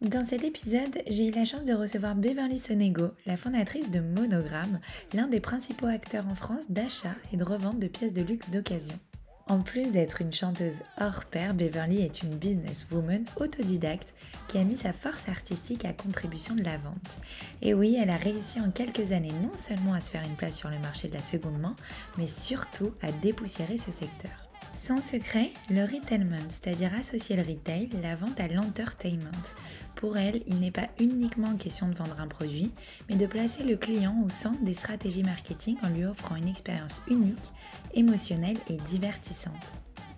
Dans cet épisode, j'ai eu la chance de recevoir Beverly Sonego, la fondatrice de Monogramme, l'un des principaux acteurs en France d'achat et de revente de pièces de luxe d'occasion. En plus d'être une chanteuse hors pair, Beverly est une businesswoman autodidacte qui a mis sa force artistique à contribution de la vente. Et oui, elle a réussi en quelques années non seulement à se faire une place sur le marché de la seconde main, mais surtout à dépoussiérer ce secteur. Sans secret, le retailment, c'est-à-dire associer le retail, la vente à l'entertainment. Pour elle, il n'est pas uniquement question de vendre un produit, mais de placer le client au centre des stratégies marketing en lui offrant une expérience unique, émotionnelle et divertissante.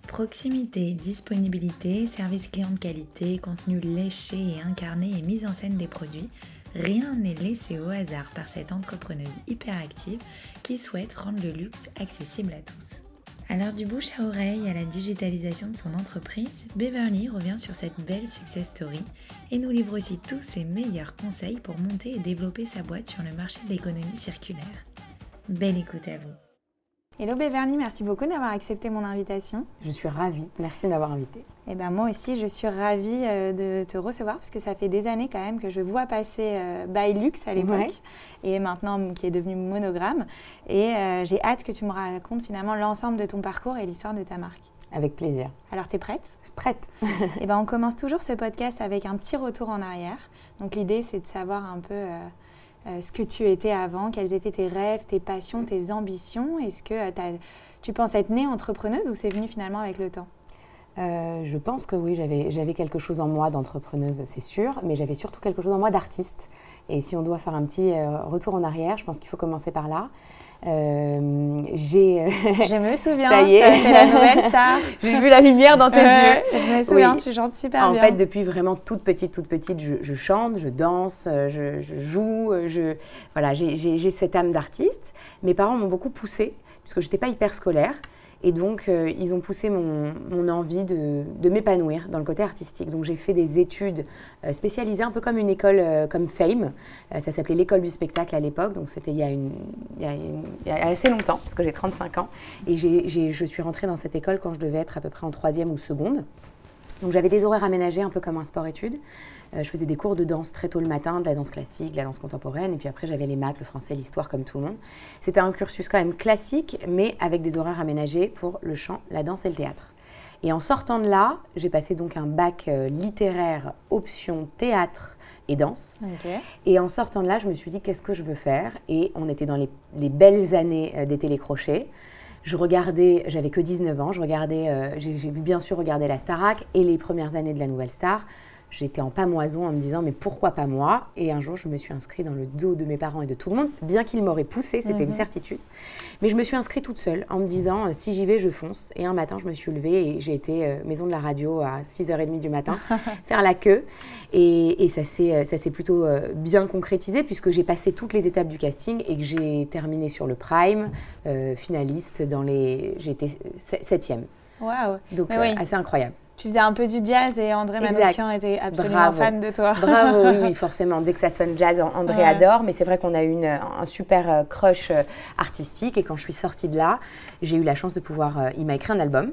Proximité, disponibilité, service client de qualité, contenu léché et incarné et mise en scène des produits, rien n'est laissé au hasard par cette entrepreneuse hyperactive qui souhaite rendre le luxe accessible à tous. À du bouche à oreille à la digitalisation de son entreprise, Beverly revient sur cette belle success story et nous livre aussi tous ses meilleurs conseils pour monter et développer sa boîte sur le marché de l'économie circulaire. Belle écoute à vous. Hello Beverly, merci beaucoup d'avoir accepté mon invitation. Je suis ravie, merci de m'avoir invitée. Et eh ben moi aussi, je suis ravie euh, de te recevoir parce que ça fait des années quand même que je vois passer euh, à l'époque et maintenant qui est devenu Monogramme. Et euh, j'ai hâte que tu me racontes finalement l'ensemble de ton parcours et l'histoire de ta marque. Avec plaisir. Alors, tu es prête? Prête. et eh ben on commence toujours ce podcast avec un petit retour en arrière. Donc l'idée, c'est de savoir un peu euh, euh, ce que tu étais avant, quels étaient tes rêves, tes passions, tes ambitions? Est-ce que euh, tu penses être née entrepreneuse ou c'est venu finalement avec le temps? Euh, je pense que oui, j'avais quelque chose en moi d'entrepreneuse, c'est sûr, mais j'avais surtout quelque chose en moi d'artiste. Et si on doit faire un petit retour en arrière, je pense qu'il faut commencer par là. Euh, j'ai. je me souviens. Ça y est. la nouvelle star. j'ai vu la lumière dans tes yeux. Je me souviens. Tu chantes super bien. En fait, depuis vraiment toute petite, toute petite, je, chante, je danse, je, je joue. Je voilà, j'ai cette âme d'artiste. Mes parents m'ont beaucoup poussée puisque j'étais pas hyper scolaire. Et donc, euh, ils ont poussé mon, envie de, m'épanouir dans le côté artistique. Donc, j'ai fait des études euh, spécialisées, un peu comme une école euh, comme Fame. ça s'appelait l'école du spectacle à l'époque. Donc, c'était il, y a assez longtemps, parce que j'ai 35 ans. Et je suis rentrée dans cette école quand je devais être à peu près en troisième ou seconde. Donc, j'avais des horaires aménagés, un peu comme un sport-études. Euh, je faisais des cours de danse très tôt le matin, de la danse classique, de la danse contemporaine, et puis après j'avais les maths, le français, l'histoire comme tout le monde. C'était un cursus quand même classique, mais avec des horaires aménagés pour le chant, la danse et le théâtre. Et en sortant de là, j'ai passé donc un bac euh, littéraire option théâtre et danse. Et en sortant de là, je me suis dit qu'est-ce que je veux faire? Et on était dans les, belles années euh, des télécrochets. Je regardais, j'avais que 19 ans, je regardais, j'ai bien sûr regardé la Starac et les premières années de la Nouvelle Star j'étais en pamoison en me disant mais pourquoi pas moi? Et un jour, je me suis inscrite dans le dos de mes parents et de tout le monde, bien qu'ils m'auraient poussée, c'était une mhm. certitude. Mais je me suis inscrite toute seule en me disant euh, si j'y vais, je fonce. Et un matin, je me suis levée et j'ai été euh, maison de la radio à 6h30 du matin faire la queue. Et, et ça s'est plutôt euh, bien concrétisé puisque j'ai passé toutes les étapes du casting et que j'ai terminé sur le prime, finaliste dans les. J'ai été septième. Waouh Donc assez incroyable. Tu faisais un peu du jazz et André Manoukian était absolument fan de toi. Bravo, oui, forcément. Dès que ça sonne jazz, André adore. Mais c'est vrai qu'on a eu un super euh, crush euh, artistique. Et quand je suis sortie de là, j'ai eu la chance de pouvoir. Euh, il m'a écrit un album.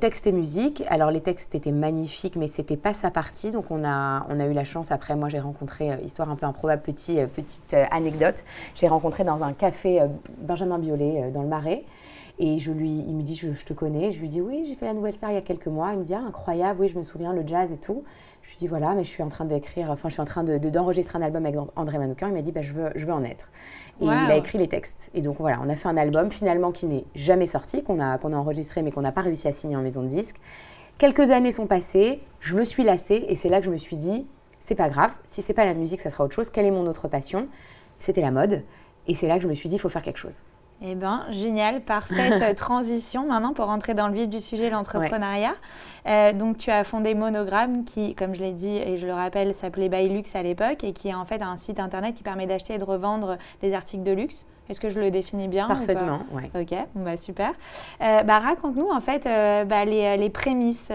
texte et musique. Alors les textes étaient magnifiques, mais c'était pas sa partie. Donc on a, on a eu la chance. Après, moi j'ai rencontré, histoire un peu improbable, petit, petite anecdote. J'ai rencontré dans un café Benjamin Biolay dans le Marais. Et je lui, il me dit, je, te connais. Je lui dis, oui, j'ai fait la Nouvelle Star il y a quelques mois. Il me dit, ah, incroyable, oui, je me souviens, le jazz et tout. Je lui dis, voilà, mais je suis en train d'écrire, enfin, je suis en train d'enregistrer de, un album avec André Manoukian. Il m'a dit, bah, je, veux, je veux en être. Et il a écrit les textes. Et donc voilà, on a fait un album finalement qui n'est jamais sorti, qu'on a, qu'on a enregistré mais qu'on n'a pas réussi à signer en maison de disque. Quelques années sont passées, je me suis lassée et c'est là que je me suis dit, c'est pas grave, si c'est pas la musique, ça sera autre chose. Quelle est mon autre passion? C'était la mode. Et c'est là que je me suis dit, il faut faire quelque chose. Eh bien, génial, parfaite transition maintenant pour rentrer dans le vif du sujet, l'entrepreneuriat. Euh, donc, tu as fondé Monogramme, qui, comme je l'ai dit et je le rappelle, s'appelait Bylux à l'époque et qui est en fait un site internet qui permet d'acheter et de revendre des articles de luxe. Est-ce que je le définis bien Parfaitement, oui. Ok, bon, bah, super. Euh, bah, Raconte-nous en fait euh, bah, les, les, prémices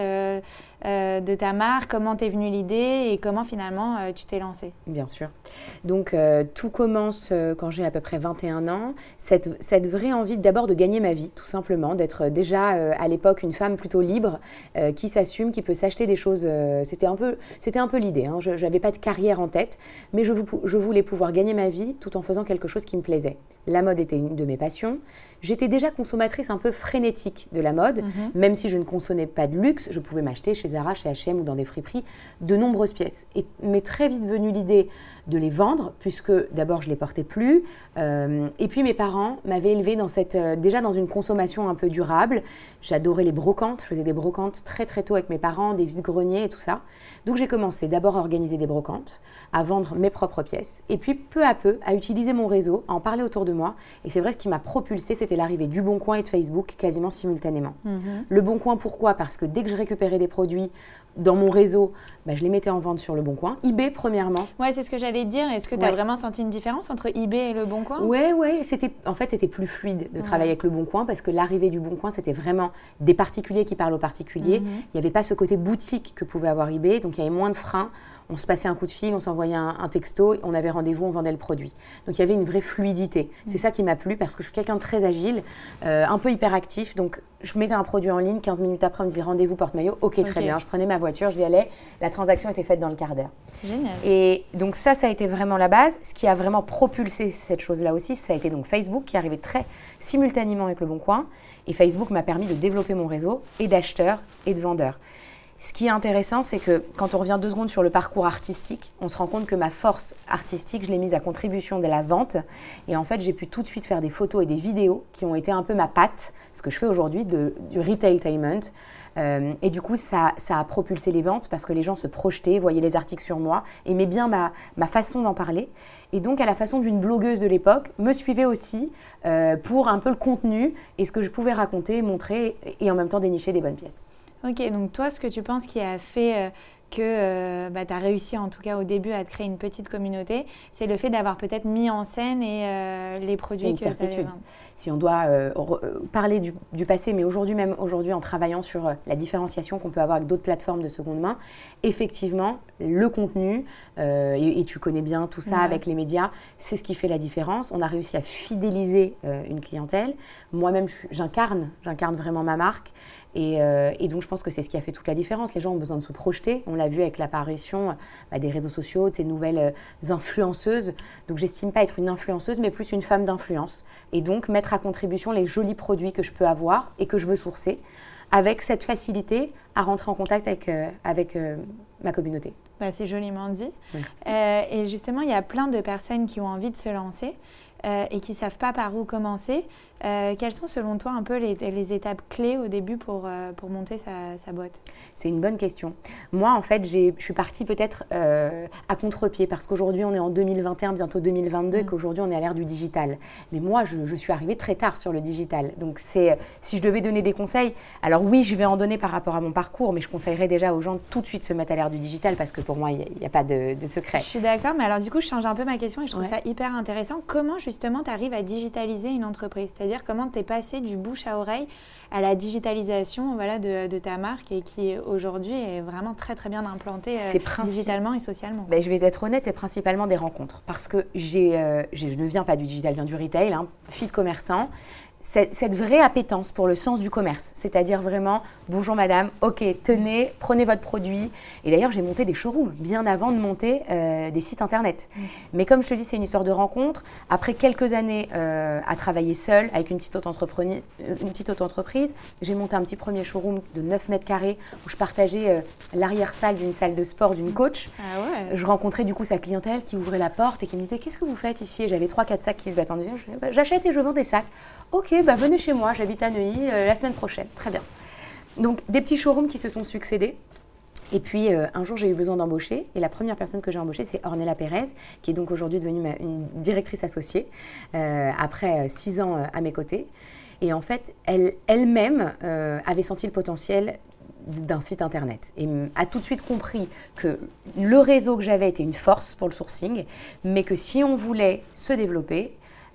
euh, de ta marque, comment t'es venue l'idée et comment finalement euh, tu t'es lancée? Bien sûr. Donc euh, tout commence quand j'ai à peu près 21 ans. Cette, cette vraie envie d'abord de gagner ma vie, tout simplement, d'être déjà à l'époque une femme plutôt libre, qui s'assume, qui peut s'acheter des choses. c'était un peu, c'était un peu l'idée. Hein. Je n'avais pas de carrière en tête, mais je, je voulais pouvoir gagner ma vie tout en faisant quelque chose qui me plaisait. La mode était une de mes passions. J'étais déjà consommatrice un peu frénétique de la mode, mhm. même si je ne consommais pas de luxe, je pouvais m'acheter chez Zara, chez H&M ou dans des friperies de nombreuses pièces. Et m'est très vite venue l'idée de les vendre, puisque d'abord je les portais plus, euh, et puis mes parents m'avaient cette, euh, déjà dans une consommation un peu durable. J'adorais les brocantes, je faisais des brocantes très très tôt avec mes parents, des vides-greniers et tout ça. Donc j'ai commencé d'abord à organiser des brocantes, à vendre mes propres pièces, et puis peu à peu à utiliser mon réseau, à en parler autour de moi. Et c'est vrai, ce qui m'a propulsé, c'était l'arrivée du Bon Coin et de Facebook quasiment simultanément. Mhm. Le Bon Coin, pourquoi? Parce que dès que je récupérais des produits dans mon réseau, bah, je les mettais en vente sur le Bon Coin. eBay, premièrement. Ouais, c'est ce que j'allais dire. Est-ce que tu as vraiment senti une différence entre eBay et le Bon Coin? Ouais, ouais. C'était, en fait, c'était plus fluide de travailler avec le Bon Coin parce que l'arrivée du Bon Coin, c'était vraiment des particuliers qui parlent aux particuliers. Mhm. Il n'y avait pas ce côté boutique que pouvait avoir eBay, donc il y avait moins de freins on se passait un coup de fil, on s'envoyait un, texto, on avait rendez-vous, on vendait le produit. Donc il y avait une vraie fluidité. C'est mm. ça qui m'a plu parce que je suis quelqu'un de très agile, euh, un peu hyperactif. Donc je mettais un produit en ligne, 15 minutes après on me disait rendez-vous porte-maillot, ok très bien. Je prenais ma voiture, j'y allais, la transaction était faite dans le quart d'heure. Génial. Et donc ça, ça a été vraiment la base. Ce qui a vraiment propulsé cette chose-là aussi, ça a été donc Facebook qui arrivait très simultanément avec le Bon Coin. Et Facebook m'a permis de développer mon réseau et d'acheteurs et de vendeurs. Ce qui est intéressant, c'est que quand on revient deux secondes sur le parcours artistique, on se rend compte que ma force artistique, je l'ai mise à contribution de la vente. Et en fait, j'ai pu tout de suite faire des photos et des vidéos qui ont été un peu ma patte, ce que je fais aujourd'hui, du retailtainment. Euh, et du coup, ça, a propulsé les ventes parce que les gens se projetaient, voyaient les articles sur moi, aimaient bien ma, façon d'en parler. Et donc, à la façon d'une blogueuse de l'époque, me suivaient aussi euh, pour un peu le contenu et ce que je pouvais raconter, montrer et en même temps dénicher des bonnes pièces. Ok, donc toi, ce que tu penses qui a fait euh, que euh, bah, tu as réussi en tout cas au début à te créer une petite communauté, c'est le fait d'avoir peut-être mis en scène et, euh, les produits que tu avais Si on doit parler du, passé, mais aujourd'hui même, aujourd'hui en travaillant sur la différenciation qu'on peut avoir avec d'autres plateformes de seconde main, effectivement, le contenu, et, tu connais bien tout ça avec les médias, c'est ce qui fait la différence. On a réussi à fidéliser une clientèle. Moi-même, j'incarne, j'incarne vraiment ma marque. Euh, et, donc, je pense que c'est ce qui a fait toute la différence. Les gens ont besoin de se projeter. On l'a vu avec l'apparition bah, des réseaux sociaux, de ces nouvelles euh, influenceuses. Donc, j'estime pas être une influenceuse, mais plus une femme d'influence. Et donc, mettre à contribution les jolis produits que je peux avoir et que je veux sourcer, avec cette facilité à rentrer en contact avec, euh, avec ma communauté. Bah, c'est joliment dit. et justement, il y a plein de personnes qui ont envie de se lancer. Et qui ne savent pas par où commencer. Euh, quelles sont selon toi un peu les, étapes clés au début pour, euh, pour monter sa, boîte? C'est une bonne question. Moi, en fait, je suis partie peut-être euh, à contre-pied parce qu'aujourd'hui, on est en 2021, bientôt 2022, et mm. qu'aujourd'hui, on est à l'ère du digital. Mais moi, je, suis arrivée très tard sur le digital. Donc, c'est si je devais donner des conseils, alors oui, je vais en donner par rapport à mon parcours, mais je conseillerais déjà aux gens de tout de suite se mettre à l'ère du digital parce que pour moi, il n'y a, pas de, secret. Je suis d'accord, mais alors du coup, je change un peu ma question et je trouve ça hyper intéressant. Comment justement tu arrives à digitaliser une entreprise. C'est-à-dire comment tu es passé du bouche à oreille à la digitalisation voilà, de, ta marque et qui aujourd'hui est vraiment très très bien implantée euh, digitalement et socialement. Ben, je vais être honnête, c'est principalement des rencontres. Parce que j'ai, euh, je ne viens pas du digital, je viens du retail, hein, fille de commerçant cette, vraie appétence pour le sens du commerce, c'est-à-dire vraiment bonjour madame, ok, tenez, prenez votre produit. Et d'ailleurs, j'ai monté des showrooms bien avant de monter euh, des sites internet. Mm. Mais comme je te dis, c'est une histoire de rencontre. Après quelques années euh, à travailler seule avec une petite auto-entreprise, une petite auto-entreprise, j'ai monté un petit premier showroom de 9 mètres carrés où je partageais euh, l'arrière-salle d'une salle de sport d'une coach. Ah ouais. Je rencontrais du coup sa clientèle qui ouvrait la porte et qui me disait qu'est-ce que vous faites ici? J'avais 3-4 sacs qui se battent en j'achète et je vends des sacs. Ok, bah venez chez moi, j'habite à Neuilly euh, la semaine prochaine. Très bien. Donc des petits showrooms qui se sont succédés. Et puis un jour, j'ai eu besoin d'embaucher. Et la première personne que j'ai embauchée, c'est Ornella Pérez, qui est donc aujourd'hui devenue une directrice associée, après six ans à mes côtés. Et en fait, elle, elle-même avait senti le potentiel d'un site internet et a tout de suite compris que le réseau que j'avais était une force pour le sourcing, mais que si on voulait se développer,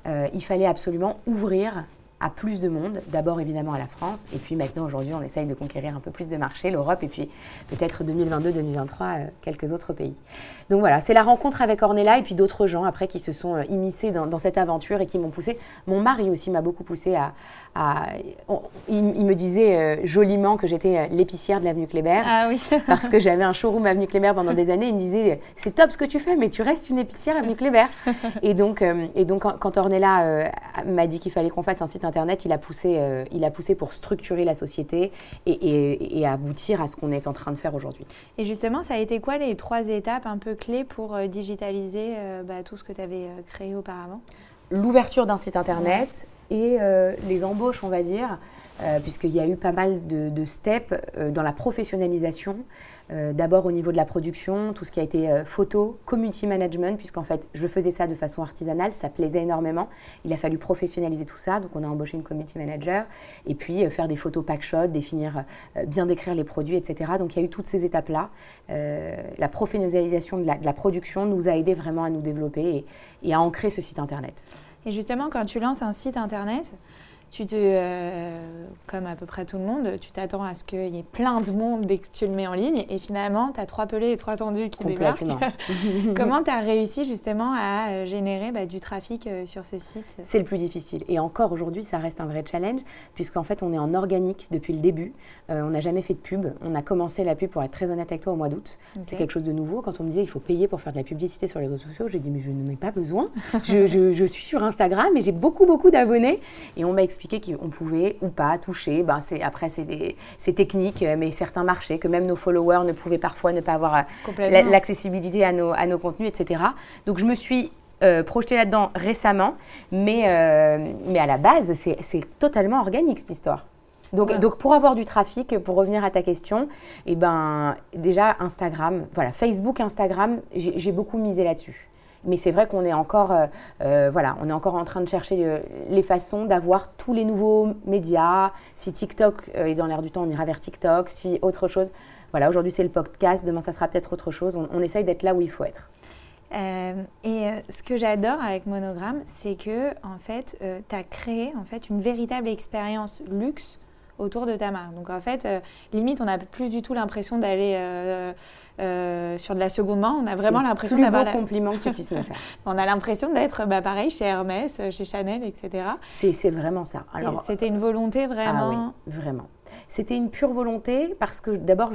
euh, il fallait absolument ouvrir à plus de monde, d'abord évidemment à la France, et puis maintenant aujourd'hui on essaye de conquérir un peu plus de marchés, l'Europe, et puis peut-être 2022-2023 euh, quelques autres pays. Donc voilà, c'est la rencontre avec Ornella et puis d'autres gens après qui se sont euh, immiscés dans, cette aventure et qui m'ont poussé. Mon mari aussi m'a beaucoup poussé à. Il, me disait euh, joliment que j'étais euh, l'épicière de l'avenue Kléber. Ah oui. parce que j'avais un showroom avenue Kléber pendant des années. Il me disait c'est top ce que tu fais, mais tu restes une épicière avenue Kléber. et donc, et donc quand, Ornella m'a dit qu'il fallait qu'on fasse un site internet, il a poussé, il a poussé pour structurer la société et, et aboutir à ce qu'on est en train de faire aujourd'hui. Et justement, ça a été quoi les trois étapes un peu clé pour euh, digitaliser euh, bah, tout ce que tu avais euh, créé auparavant? L'ouverture d'un site internet et les embauches, on va dire, puisqu'il y a eu pas mal de steps dans la professionnalisation euh, d'abord au niveau de la production, tout ce qui a été euh, photo, community management, puisqu'en fait je faisais ça de façon artisanale, ça plaisait énormément. Il a fallu professionnaliser tout ça, donc on a embauché une community manager, et puis euh, faire des photos packshot, définir, bien décrire les produits, etc. Donc il y a eu toutes ces étapes-là. la professionnalisation de la, production nous a aidé vraiment à nous développer et à ancrer ce site internet. Et justement, quand tu lances un site internet, tu te, euh, comme à peu près tout le monde, tu t'attends à ce qu'il y ait plein de monde dès que tu le mets en ligne et finalement tu as trois pelés et trois tendus qui débarquent. Comment tu as réussi justement à euh, générer bah, du trafic euh, sur ce site? C'est le plus difficile et encore aujourd'hui ça reste un vrai challenge puisqu'en fait on est en organique depuis le début. on n'a jamais fait de pub. On a commencé la pub pour être très honnête avec toi au mois d'août. C'est quelque chose de nouveau. Quand on me disait il faut payer pour faire de la publicité sur les réseaux sociaux, j'ai dit mais je n'en ai pas besoin. je, je, suis sur Instagram et j'ai beaucoup beaucoup d'abonnés et on m'a expliqué qu'on pouvait ou pas toucher. Ben, après, c'est technique, euh, mais certains marchaient, que même nos followers ne pouvaient parfois ne pas avoir euh, l'accessibilité à nos, à nos contenus, etc. Donc, je me suis euh, projetée là-dedans récemment, mais, mais à la base, c'est totalement organique cette histoire. Donc, donc, pour avoir du trafic, pour revenir à ta question, eh ben, déjà Instagram, voilà, Facebook, Instagram, j'ai beaucoup misé là-dessus mais c'est vrai qu'on est encore, euh, euh, voilà, on est encore en train de chercher euh, les façons d'avoir tous les nouveaux médias. Si TikTok est dans l'air du temps, on ira vers TikTok. Si autre chose, voilà, aujourd'hui c'est le podcast, demain ça sera peut-être autre chose. On, essaye d'être là où il faut être. et ce que j'adore avec Monogramme, c'est que en fait, tu as créé en fait une véritable expérience luxe autour de ta marque. Donc en fait, limite, on n'a plus du tout l'impression d'aller euh, sur de la seconde main, on a vraiment l'impression d'avoir. C'est le compliment que tu puisses me faire. on a l'impression d'être bah, pareil chez Hermès, euh, chez Chanel, etc. C'est vraiment ça. Alors, c'était une volonté vraiment. Ah oui, vraiment. C'était une pure volonté parce que d'abord,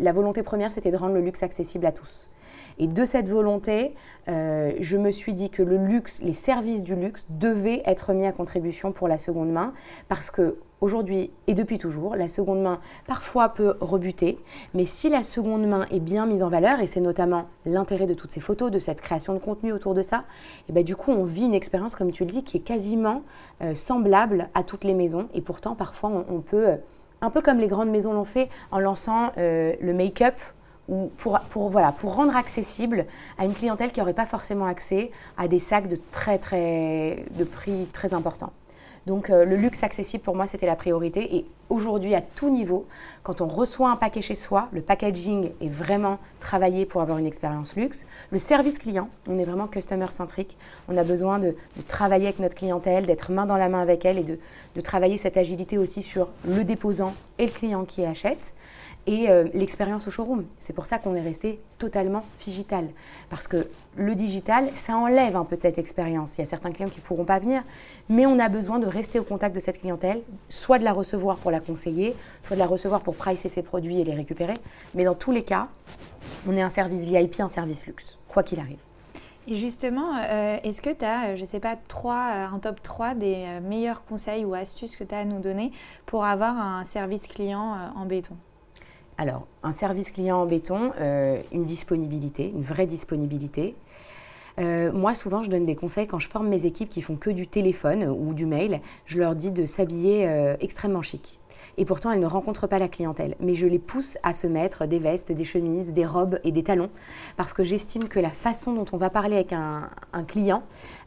la volonté première, c'était de rendre le luxe accessible à tous. Et de cette volonté, euh, je me suis dit que le luxe, les services du luxe devaient être mis à contribution pour la seconde main parce que aujourd'hui et depuis toujours, la seconde main parfois peut rebuter, mais si la seconde main est bien mise en valeur, et c'est notamment l'intérêt de toutes ces photos, de cette création de contenu autour de ça, et ben du coup on vit une expérience, comme tu le dis, qui est quasiment euh, semblable à toutes les maisons, et pourtant parfois on, peut, euh, un peu comme les grandes maisons l'ont fait, en lançant le make-up ou pour, rendre accessible à une clientèle qui n'aurait pas forcément accès à des sacs de, prix très importants. Donc euh, le luxe accessible pour moi c'était la priorité et aujourd'hui à tout niveau, quand on reçoit un paquet chez soi, le packaging est vraiment travaillé pour avoir une expérience luxe. Le service client, on est vraiment customer centrique. On a besoin de, travailler avec notre clientèle, d'être main dans la main avec elle et de travailler cette agilité aussi sur le déposant et le client qui achète et euh, l'expérience au showroom. C'est pour ça qu'on est resté totalement digital. Parce que le digital, ça enlève un peu de cette expérience. Il y a certains clients qui ne pourront pas venir, mais on a besoin de rester au contact de cette clientèle, soit de la recevoir pour la conseiller, soit de la recevoir pour pricer ses produits et les récupérer. Mais dans tous les cas, on est un service VIP, un service luxe, quoi qu'il arrive. Et justement, euh, est-ce que tu as, euh, je ne sais pas, trois, un top 3 des meilleurs conseils ou astuces que tu as à nous donner pour avoir un service client en béton? Alors, un service client en béton, euh, une disponibilité, une vraie disponibilité. Euh, moi, souvent, je donne des conseils quand je forme mes équipes qui font que du téléphone ou du mail. Je leur dis de s'habiller euh, extrêmement chic. Et pourtant elles ne rencontrent pas la clientèle. Mais je les pousse à se mettre des vestes, des chemises, des robes et des talons parce que j'estime que la façon dont on va parler avec un, client,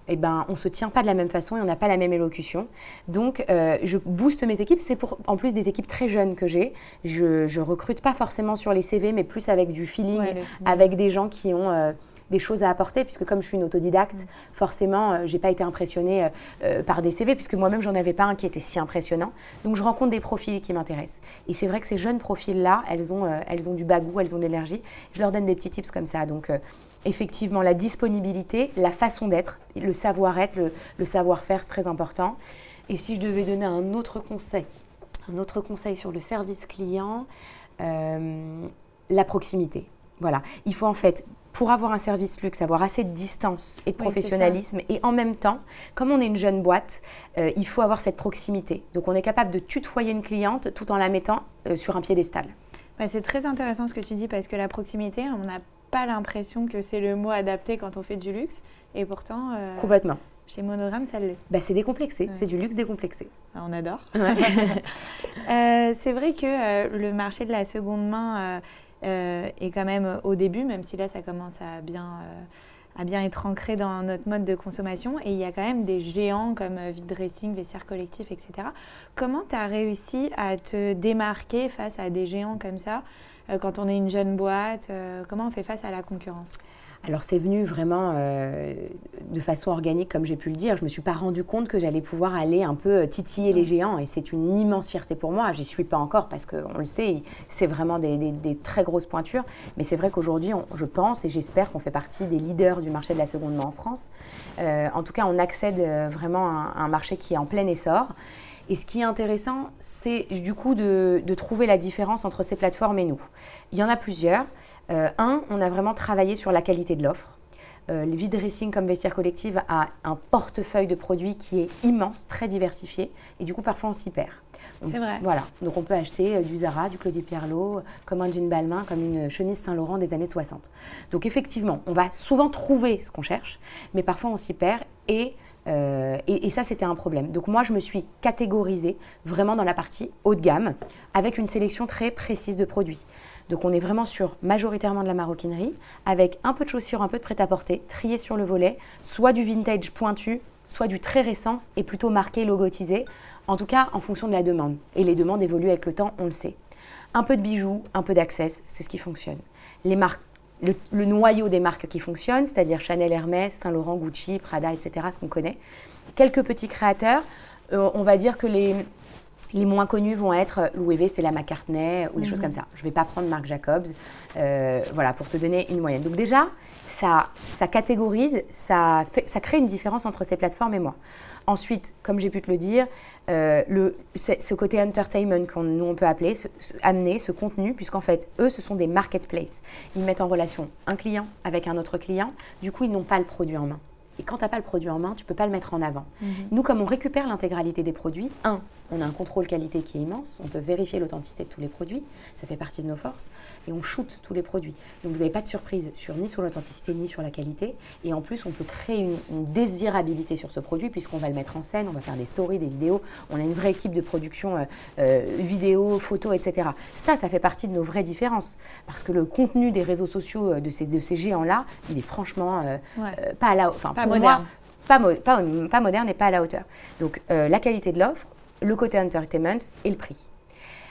eh ben, on ne se tient pas de la même façon et on n'a pas la même élocution. Donc, euh, je booste mes équipes. C'est pour, en plus des équipes très jeunes que j'ai. Je, ne recrute pas forcément sur les CV, mais plus avec du feeling, avec des gens qui ont euh, des choses à apporter, puisque comme je suis une autodidacte, mm. forcément, je euh, j'ai pas été impressionnée euh, euh, par des CV, puisque moi-même, j'en avais pas un qui était si impressionnant. Donc, je rencontre des profils qui m'intéressent. Et c'est vrai que ces jeunes profils-là, elles, ont elles ont du bagou, elles ont de l'énergie. Je leur donne des petits tips comme ça. Donc, effectivement, la disponibilité, la façon d'être, le savoir-être, le, savoir-faire, c'est très important. Et si je devais donner un autre conseil, un autre conseil sur le service client, la proximité. Voilà, il faut en fait pour avoir un service luxe, avoir assez de distance et de professionnalisme. Et en même temps, comme on est une jeune boîte, euh, il faut avoir cette proximité. Donc on est capable de tutoyer une cliente tout en la mettant euh, sur un piédestal. Bah, c'est très intéressant ce que tu dis parce que la proximité, on n'a pas l'impression que c'est le mot adapté quand on fait du luxe. Et pourtant. Euh, Complètement. Chez Monogramme, ça l'est. Bah, c'est décomplexé, c'est du luxe décomplexé. Ah, on adore. c'est vrai que le marché de la seconde main et quand même au début, même si là ça commence à bien, euh, à bien être ancré dans notre mode de consommation. Et il y a quand même des géants comme euh, Vide Dressing, Vestiaire Collectif, etc. Comment tu as réussi à te démarquer face à des géants comme ça quand on est une jeune boîte Comment on fait face à la concurrence? Alors c'est venu vraiment euh, de façon organique, comme j'ai pu le dire. Je ne me suis pas rendu compte que j'allais pouvoir aller un peu euh, titiller les géants et c'est une immense fierté pour moi. J'y suis pas encore parce qu'on le sait, c'est vraiment des, très grosses pointures. Mais c'est vrai qu'aujourd'hui, je pense et j'espère qu'on fait partie des leaders du marché de la seconde main en France. Euh, en tout cas, on accède vraiment à un marché qui est en plein essor. Et ce qui est intéressant, c'est du coup de, trouver la différence entre ces plateformes et nous. Il y en a plusieurs. Euh, un, on a vraiment travaillé sur la qualité de l'offre. Euh, le vide dressing comme vestiaire collective a un portefeuille de produits qui est immense, très diversifié, et du coup parfois on s'y perd. C'est vrai. Voilà, donc on peut acheter euh, du Zara, du Claudie Pierlot, comme un jean Balmain, comme une chemise Saint-Laurent des années 60. Donc effectivement, on va souvent trouver ce qu'on cherche, mais parfois on s'y perd et euh, et, ça, c'était un problème. Donc moi, je me suis catégorisée vraiment dans la partie haut de gamme, avec une sélection très précise de produits. Donc on est vraiment sur majoritairement de la maroquinerie, avec un peu de chaussures, un peu de prêt-à-porter, trié sur le volet, soit du vintage pointu, soit du très récent et plutôt marqué, logotisé, en tout cas en fonction de la demande. Et les demandes évoluent avec le temps, on le sait. Un peu de bijoux, un peu d'access, c'est ce qui fonctionne. Les marques le, noyau des marques qui fonctionnent, c'est-à-dire Chanel, Hermès, Saint-Laurent, Gucci, Prada, etc., ce qu'on connaît. Quelques petits créateurs, euh, on va dire que les, les moins connus vont être Louis V, Stella McCartney ou des choses mhm. comme ça. Je ne vais pas prendre Marc Jacobs, euh, voilà, pour te donner une moyenne. Donc déjà, ça, ça catégorise, ça, fait, ça crée une différence entre ces plateformes et moi. Ensuite, comme j'ai pu te le dire, euh, le, ce côté entertainment qu'on nous on peut appeler, amener ce contenu, puisqu'en fait, eux, ce sont des marketplaces. Ils mettent en relation un client avec un autre client. Du coup, ils n'ont pas le produit en main. Et quand tu n'as pas le produit en main, tu ne peux pas le mettre en avant. Mhm. Nous, comme on récupère l'intégralité des produits, un, on a un contrôle qualité qui est immense, on peut vérifier l'authenticité de tous les produits, ça fait partie de nos forces, et on shoot tous les produits. Donc vous n'avez pas de surprise sur, ni sur l'authenticité ni sur la qualité, et en plus on peut créer une, désirabilité sur ce produit puisqu'on va le mettre en scène, on va faire des stories, des vidéos, on a une vraie équipe de production euh, euh, vidéo, photo, etc. Ça, ça fait partie de nos vraies différences, parce que le contenu des réseaux sociaux euh, de ces, de ces géants-là, il est franchement pas à la, enfin pas moderne. pas, pas, moderne et pas à la hauteur. Donc la qualité de l'offre, le côté entertainment et le prix.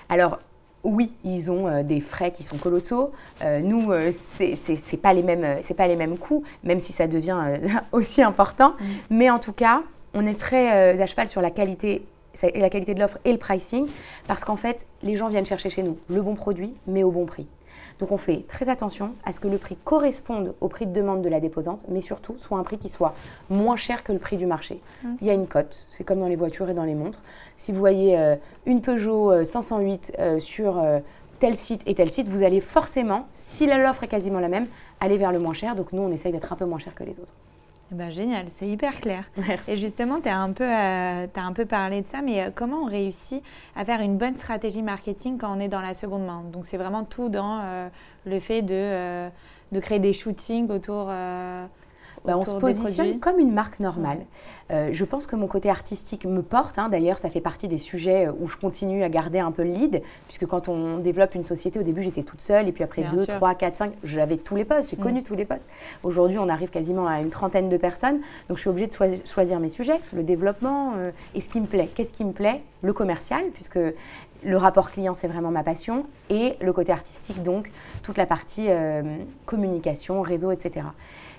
Alors, oui, ils ont euh, des frais qui sont colossaux. Euh, nous, euh, ce n'est pas les mêmes, c'est pas les mêmes coûts, même si ça devient aussi important. Mm. Mais en tout cas, on est très à cheval sur la qualité, la qualité de l'offre et le pricing, parce qu'en fait, les gens viennent chercher chez nous le bon produit, mais au bon prix. Donc on fait très attention à ce que le prix corresponde au prix de demande de la déposante, mais surtout soit un prix qui soit moins cher que le prix du marché. Mmh. Il y a une cote, c'est comme dans les voitures et dans les montres. Si vous voyez euh, une Peugeot 508 euh, euh, sur tel site et tel site, vous allez forcément, si l'offre est quasiment la même, aller vers le moins cher. Donc nous, on essaye d'être un peu moins cher que les autres. Eh ben, génial, c'est hyper clair. Et justement, tu as, un peu, euh, un peu parlé de ça, mais euh, comment on réussit à faire une bonne stratégie marketing quand on est dans la seconde main? Donc, c'est vraiment tout dans euh, le fait de, de créer des shootings autour bah, On se positionne comme une marque normale. Euh, je pense que mon côté artistique me porte. Hein. D'ailleurs, ça fait partie des sujets où je continue à garder un peu le lead, puisque quand on développe une société, au début j'étais toute seule, et puis après 2, 3, 4, 5, j'avais tous les postes, j'ai mm. connu tous les postes. Aujourd'hui, on arrive quasiment à une trentaine de personnes, donc je suis obligée de choisir mes sujets, le développement euh, et ce qui me plaît. Qu'est-ce qui me plaît? Le commercial, puisque le rapport client, c'est vraiment ma passion, et le côté artistique, donc toute la partie euh, communication, réseau, etc.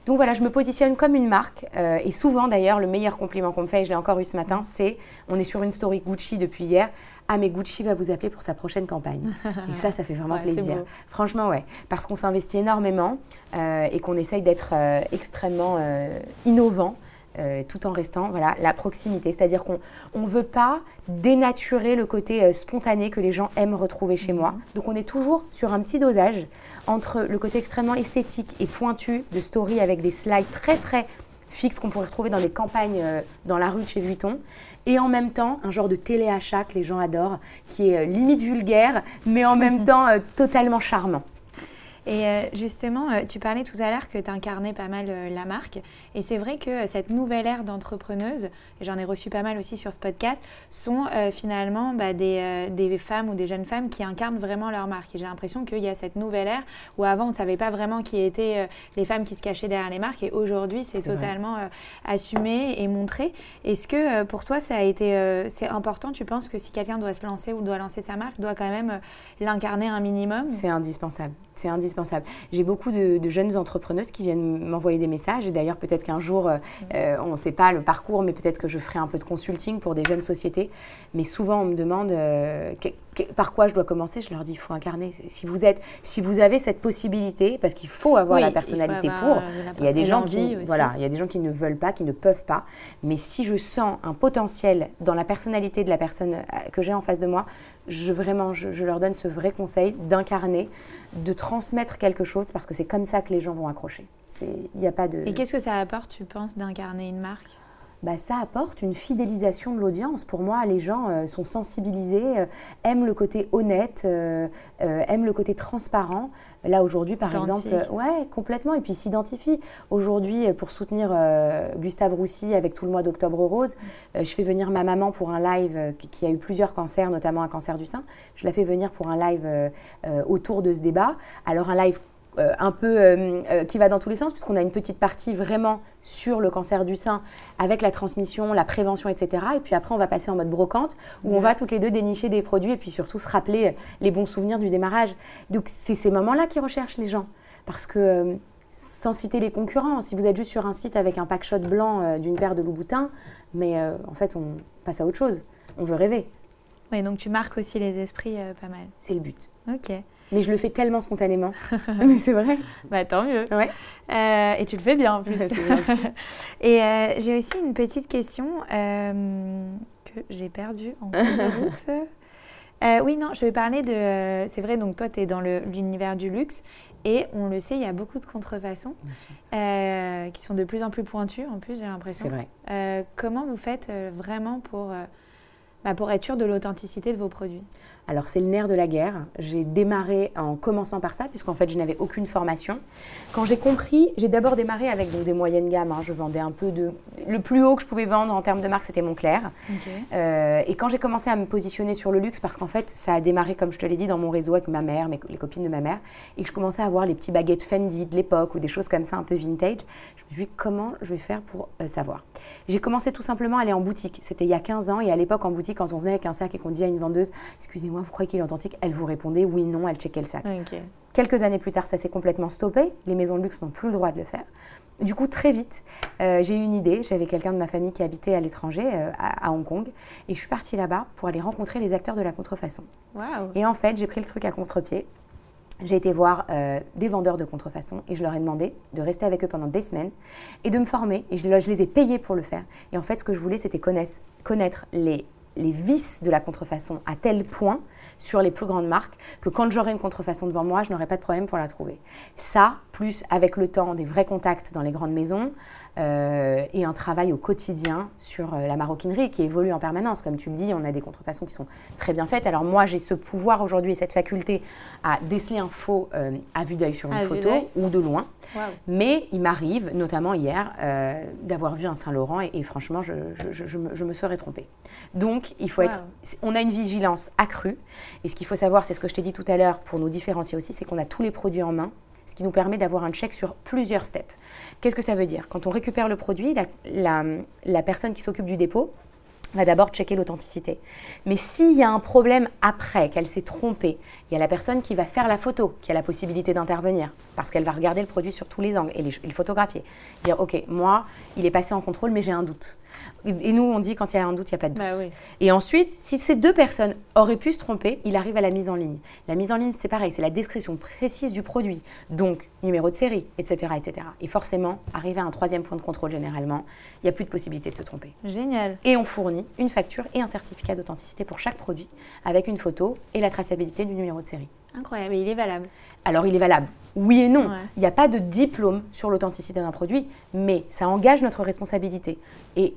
Donc voilà, je me positionne comme une marque. Euh, et souvent d'ailleurs, le meilleur compliment qu'on me fait, et je l'ai encore eu ce matin, c'est on est sur une story Gucci depuis hier. Ah, mais Gucci va vous appeler pour sa prochaine campagne. et ça, ça fait vraiment plaisir. Franchement, ouais. Parce qu'on s'investit énormément euh, et qu'on essaye d'être extrêmement innovant euh, tout en restant voilà, la proximité. C'est-à-dire qu'on ne veut pas dénaturer le côté euh, spontané que les gens aiment retrouver chez moi. Mhm. Donc on est toujours sur un petit dosage entre le côté extrêmement esthétique et pointu de story avec des slides très très fixes qu'on pourrait retrouver dans des campagnes euh, dans la rue de chez Vuitton et en même temps un genre de téléachat que les gens adorent, qui est limite vulgaire, mais en même temps totalement charmant. Et euh, justement, euh, tu parlais tout à l'heure que tu incarnais pas mal euh, la marque. Et c'est vrai que cette nouvelle ère d'entrepreneuse, et j'en ai reçu pas mal aussi sur ce podcast, sont finalement bah, des, des, femmes ou des jeunes femmes qui incarnent vraiment leur marque. Et j'ai l'impression qu'il y a cette nouvelle ère où avant on ne savait pas vraiment qui étaient les femmes qui se cachaient derrière les marques. Et aujourd'hui, c'est totalement assumé et montré. Est-ce que pour toi, ça a été c'est important Tu penses que si quelqu'un doit se lancer ou doit lancer sa marque, doit quand même l'incarner un minimum? C'est indispensable. C'est indispensable. J'ai beaucoup de, jeunes entrepreneuses qui viennent m'envoyer des messages. Et d'ailleurs, peut-être qu'un jour, euh, euh, on ne sait pas le parcours, mais peut-être que je ferai un peu de consulting pour des jeunes sociétés. Mais souvent, on me demande euh, par quoi je dois commencer. Je leur dis, il faut incarner. Si vous, êtes, si vous avez cette possibilité, parce qu'il faut avoir la personnalité pour. Il y a des gens qui, voilà, il y a des gens qui ne veulent pas, qui ne peuvent pas. Mais si je sens un potentiel dans la personnalité de la personne que j'ai en face de moi, je vraiment, je, leur donne ce vrai conseil d'incarner, de transmettre quelque chose parce que c'est comme ça que les gens vont accrocher. Il n'y a pas de. Et qu'est-ce que ça apporte, tu penses, d'incarner une marque? Bah, ça apporte une fidélisation de l'audience. Pour moi, les gens euh, sont sensibilisés, euh, aiment le côté honnête, euh, aiment le côté transparent. Là, aujourd'hui, par exemple, ouais, complètement. Et puis s'identifient. Aujourd'hui, pour soutenir Gustave Roussy avec tout le mois d'Octobre Rose, je fais venir ma maman pour un live qui a eu plusieurs cancers, notamment un cancer du sein. Je la fais venir pour un live autour de ce débat. Alors, un live euh, un peu euh, euh, qui va dans tous les sens, puisqu'on a une petite partie vraiment sur le cancer du sein avec la transmission, la prévention, etc. Et puis après, on va passer en mode brocante, où on va toutes les deux dénicher des produits et puis surtout se rappeler les bons souvenirs du démarrage. Donc, c'est ces moments-là qui recherchent les gens. Parce que, sans citer les concurrents, si vous êtes juste sur un site avec un pack shot blanc d'une paire de Louboutin, mais en fait, on passe à autre chose. On veut rêver. Oui, donc tu marques aussi les esprits pas mal. C'est le but. Ok. Mais je le fais tellement spontanément. Mais c'est vrai. Bah tant mieux. Ouais. Euh, et tu le fais bien en plus. et euh, j'ai aussi une petite question euh, que j'ai perdue en cours de route. oui, non, je vais parler de. C'est vrai, donc toi, tu es dans l'univers du luxe. Et on le sait, il y a beaucoup de contrefaçons qui sont de plus en plus pointues, en plus, j'ai l'impression. C'est vrai. comment vous faites vraiment pour, bah, pour être sûr de l'authenticité de vos produits? Alors c'est le nerf de la guerre. J'ai démarré en commençant par ça, puisqu'en fait je n'avais aucune formation. Quand j'ai compris, j'ai d'abord démarré avec des moyennes gammes. Hein. Je vendais un peu de... Le plus haut que je pouvais vendre en termes de marque, c'était Montclair. Euh, et quand j'ai commencé à me positionner sur le luxe, parce qu'en fait ça a démarré, comme je te l'ai dit, dans mon réseau avec ma mère, mes, les copines de ma mère, et que je commençais à avoir les petits baguettes Fendi de l'époque ou des choses comme ça un peu vintage, je me suis dit comment je vais faire pour euh, savoir? J'ai commencé tout simplement à aller en boutique. C'était il y a 15 ans, et à l'époque en boutique, quand on venait avec un sac et qu'on disait à une vendeuse, excusez-moi, vous croyez qu'il est authentique Elle vous répondait oui, non, elle checkait le sac. Quelques années plus tard, ça s'est complètement stoppé. Les maisons de luxe n'ont plus le droit de le faire. Du coup, très vite, euh, j'ai eu une idée. J'avais quelqu'un de ma famille qui habitait à l'étranger, euh, à, Hong Kong, et je suis partie là-bas pour aller rencontrer les acteurs de la contrefaçon. Et en fait, j'ai pris le truc à contre-pied. J'ai été voir euh, des vendeurs de contrefaçon et je leur ai demandé de rester avec eux pendant des semaines et de me former. Et je, je les ai payés pour le faire. Et en fait, ce que je voulais, c'était connaître, connaître les les vices de la contrefaçon à tel point sur les plus grandes marques que quand j'aurai une contrefaçon devant moi, je n'aurai pas de problème pour la trouver. Ça, plus avec le temps des vrais contacts dans les grandes maisons euh, et un travail au quotidien sur euh, la maroquinerie qui évolue en permanence. Comme tu le dis, on a des contrefaçons qui sont très bien faites. Alors moi, j'ai ce pouvoir aujourd'hui et cette faculté à déceler un faux euh, à vue d'œil sur une photo ou de loin. Mais il m'arrive, notamment hier, d'avoir vu un Saint-Laurent et, franchement, je, me, serais trompée. Donc, il faut être, on a une vigilance accrue. Et ce qu'il faut savoir, c'est ce que je t'ai dit tout à l'heure pour nous différencier aussi, c'est qu'on a tous les produits en main qui nous permet d'avoir un check sur plusieurs steps. Qu'est-ce que ça veut dire? Quand on récupère le produit, la, personne qui s'occupe du dépôt va d'abord checker l'authenticité. Mais s'il y a un problème après, qu'elle s'est trompée, il y a la personne qui va faire la photo, qui a la possibilité d'intervenir, parce qu'elle va regarder le produit sur tous les angles et, le photographier. Dire, OK, moi, il est passé en contrôle, mais j'ai un doute. Et nous, on dit quand il y a un doute, il n'y a pas de doute. Bah et ensuite, si ces deux personnes auraient pu se tromper, il arrive à la mise en ligne. La mise en ligne, c'est pareil, c'est la description précise du produit, donc numéro de série, etc. etc. Et forcément, arriver à un troisième point de contrôle généralement, il n'y a plus de possibilité de se tromper. Génial. Et on fournit une facture et un certificat d'authenticité pour chaque produit, avec une photo et la traçabilité du numéro de série. Incroyable, et il est valable. Alors il est valable. Oui et non. Il n'y a pas de diplôme sur l'authenticité d'un produit, mais ça engage notre responsabilité. Et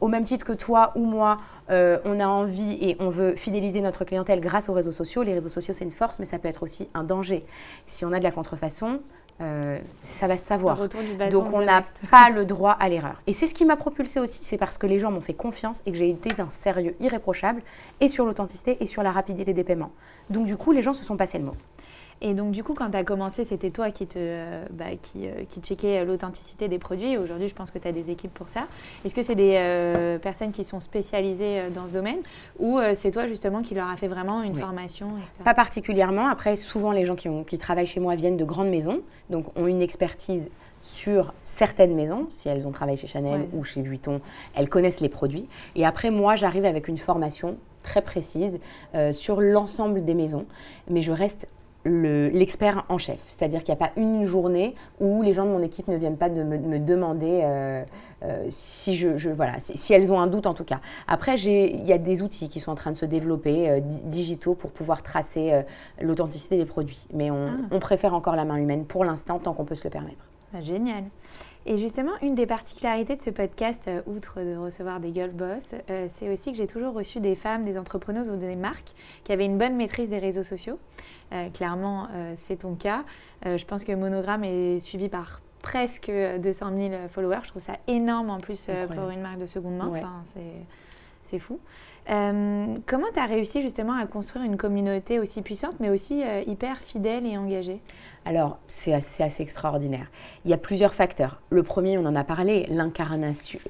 au même titre que toi ou moi, euh, on a envie et on veut fidéliser notre clientèle grâce aux réseaux sociaux. Les réseaux sociaux, c'est une force, mais ça peut être aussi un danger. Si on a de la contrefaçon, euh, ça va se savoir. Donc on n'a pas le droit à l'erreur. Et c'est ce qui m'a propulsé aussi, c'est parce que les gens m'ont fait confiance et que j'ai été d'un sérieux irréprochable et sur l'authenticité et sur la rapidité des paiements. Donc du coup, les gens se sont passés le mot. Et donc, du coup, quand tu as commencé, c'était toi qui, te, bah, qui, euh, qui checkais l'authenticité des produits. Aujourd'hui, je pense que tu as des équipes pour ça. Est-ce que c'est des euh, personnes qui sont spécialisées euh, dans ce domaine ou c'est toi, justement, qui leur a fait vraiment une formation Pas particulièrement. Après, souvent, les gens qui, ont, qui travaillent chez moi viennent de grandes maisons, donc ont une expertise sur certaines maisons, si elles ont travaillé chez Chanel ou chez Vuitton, elles connaissent les produits. Et après, moi, j'arrive avec une formation très précise sur l'ensemble des maisons, mais je reste l'expert en chef. C'est-à-dire qu'il n'y a pas une journée où les gens de mon équipe ne viennent pas de me, demander euh, euh, si, je, voilà, si, elles ont un doute en tout cas. Après, il y a des outils qui sont en train de se développer, euh, digitaux, pour pouvoir tracer l'authenticité des produits. Mais on, ah. on, préfère encore la main humaine pour l'instant, tant qu'on peut se le permettre. Bah, génial. Et justement, une des particularités de ce podcast, euh, outre de recevoir des girl boss, euh, c'est aussi que j'ai toujours reçu des femmes, des entrepreneuses ou des marques qui avaient une bonne maîtrise des réseaux sociaux. Euh, clairement, c'est ton cas. je pense que Monogramme est suivi par presque 200 000 followers. Je trouve ça énorme en plus pour une marque de seconde main. Enfin, c'est fou. comment tu as réussi justement à construire une communauté aussi puissante, mais aussi hyper fidèle et engagée? Alors, c'est assez, assez, extraordinaire. Il y a plusieurs facteurs. Le premier, on en a parlé, l'incarnation.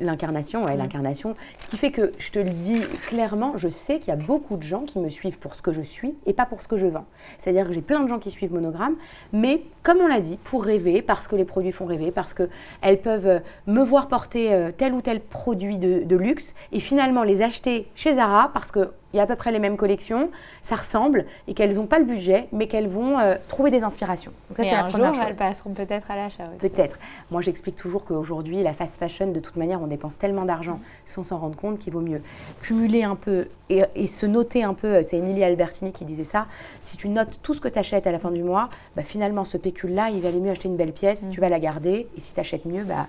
L'incarnation, ouais, l'incarnation. Ce qui fait que, je te le dis clairement, je sais qu'il y a beaucoup de gens qui me suivent pour ce que je suis et pas pour ce que je vends. C'est-à-dire que j'ai plein de gens qui suivent Monogramme, mais comme on l'a dit, pour rêver, parce que les produits font rêver, parce qu'elles peuvent euh, me voir porter euh, tel ou tel produit de, de luxe et finalement les acheter chez Zara parce que il y a à peu près les mêmes collections, ça ressemble, et qu'elles n'ont pas le budget, mais qu'elles vont euh, trouver des inspirations. Donc ça, c'est la première chose. elles passeront peut-être à l'achat Peut-être. Moi, j'explique toujours qu'aujourd'hui, la fast fashion, de toute manière, on dépense tellement d'argent sans s'en rendre compte qu'il vaut mieux cumuler un peu et, se noter un peu. C'est Emilie Albertini qui disait ça. Si tu notes tout ce que tu achètes à la fin du mois, bah, finalement, ce pécule-là, il valait mieux acheter une belle pièce, mm. tu vas la garder, et si tu achètes mieux, bah,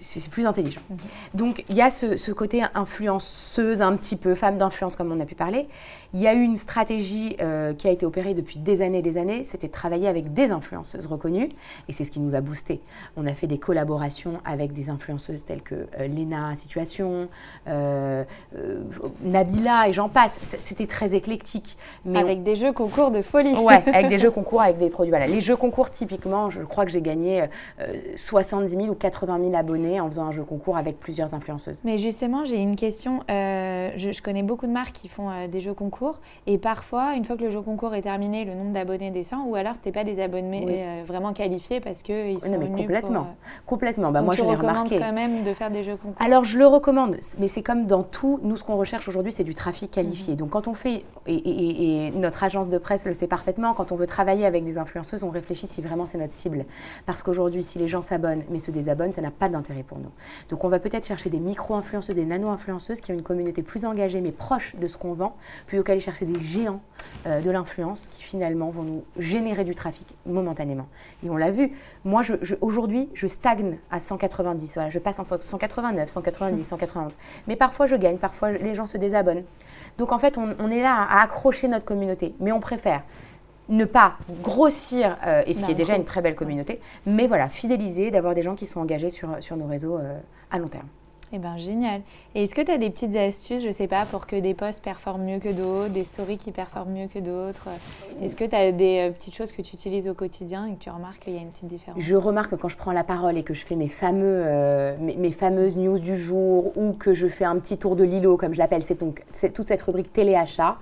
c'est plus intelligent. Mhm. Donc il y a ce, côté influenceuse un petit peu, femme d'influence comme on a pu parler. Il y a eu une stratégie euh, qui a été opérée depuis des années et des années, c'était de travailler avec des influenceuses reconnues et c'est ce qui nous a boosté. On a fait des collaborations avec des influenceuses telles que euh, Lena Situation, euh, Nabila et j'en passe. C'était très éclectique. Mais avec des jeux concours de folie. Ouais, avec des jeux concours avec des produits. Voilà, les jeux concours typiquement, je crois que j'ai gagné 70 000 ou 80 000 abonnés en faisant un jeu concours avec plusieurs influenceuses. Mais justement, j'ai une question. Euh, je, connais beaucoup de marques qui font euh, des jeux concours et parfois, une fois que le jeu concours est terminé, le nombre d'abonnés descend ou alors c'était pas des abonnés euh, vraiment qualifiés parce que ils sont non, mais complètement, complètement. Bah, moi, je l'ai remarqué. quand même de faire des jeux concours? Alors, je le recommande, mais c'est comme dans tout. Nous, ce qu'on recherche aujourd'hui, c'est du trafic qualifié. Mhm. Donc, quand on fait et, et, notre agence de presse le sait parfaitement, quand on veut travailler avec des influenceuses, on réfléchit si vraiment c'est notre cible. Parce qu'aujourd'hui, si les gens s'abonnent mais se désabonnent, ça n'a pas d'intérêt pour nous. Donc on va peut-être chercher des micro-influenceuses, des nano-influenceuses qui ont une communauté plus engagée mais proche de ce qu'on vend, plutôt qu'aller chercher des géants euh, de l'influence qui finalement vont nous générer du trafic momentanément. Et on l'a vu, moi aujourd'hui je stagne à 190, voilà, je passe en 189, 190, 191. Mais parfois je gagne, parfois les gens se désabonnent. Donc en fait on est là à accrocher notre communauté, mais on préfère ne pas grossir, euh, et ce qui est déjà une très belle communauté, mais voilà, fidéliser, d'avoir des gens qui sont engagés sur, sur nos réseaux euh, à long terme. Eh bien, génial. Et est-ce que tu as des petites astuces, je ne sais pas, pour que des posts performent mieux que d'autres, des stories qui performent mieux que d'autres? Est-ce que tu as des euh, petites choses que tu utilises au quotidien et que tu remarques qu'il y a une petite différence? Je remarque que quand je prends la parole et que je fais mes, fameux, mes, fameuses news du jour ou que je fais un petit tour de Lilo, comme je l'appelle, c'est toute cette rubrique téléachat